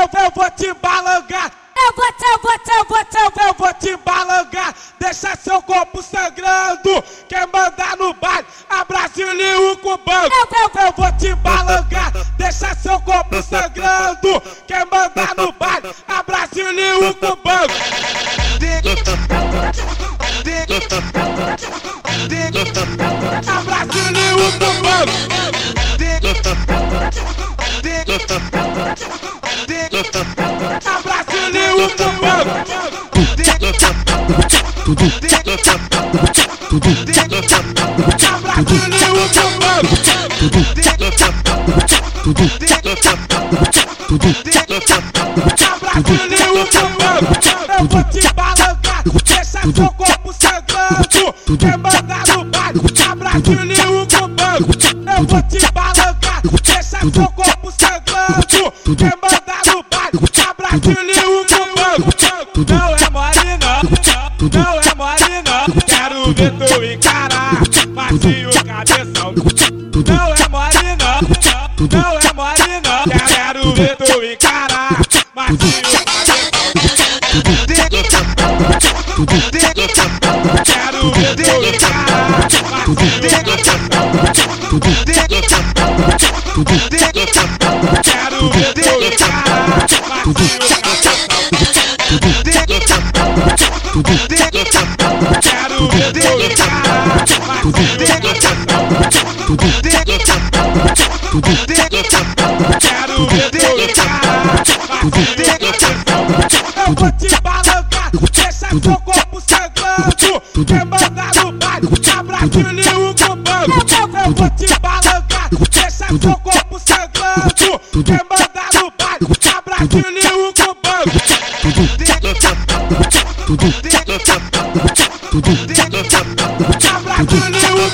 eu, eu vou te balangar. Eu vou te, eu vou te, eu vou te, eu vou Eu vou te balangar, deixa seu corpo sangrando. Quem mandar no baile, a Brasília e o cubano. Eu, eu, Eu vou te balangar, deixa seu corpo sangrando. Quem mandar no baile, a Brasília e o cubano. A Brasília e o cubano. Eu vou te balangar, deixa seu corpo sangrando. Quem mandar no baile, a mole não, é mole não. Quero ver tu encarar, macio cabeção. Não é mole não, é mole não. Quero ver tu encarar, macio. Quero ver tu encarar, Eu vou te balangar, deixa seu corpo sangrando. Quem mandar no baile, a Brasília e o cubano. Eu vou te balangar, deixa seu corpo sangrando. Quem mandar no baile, a Brasília e o cubano. A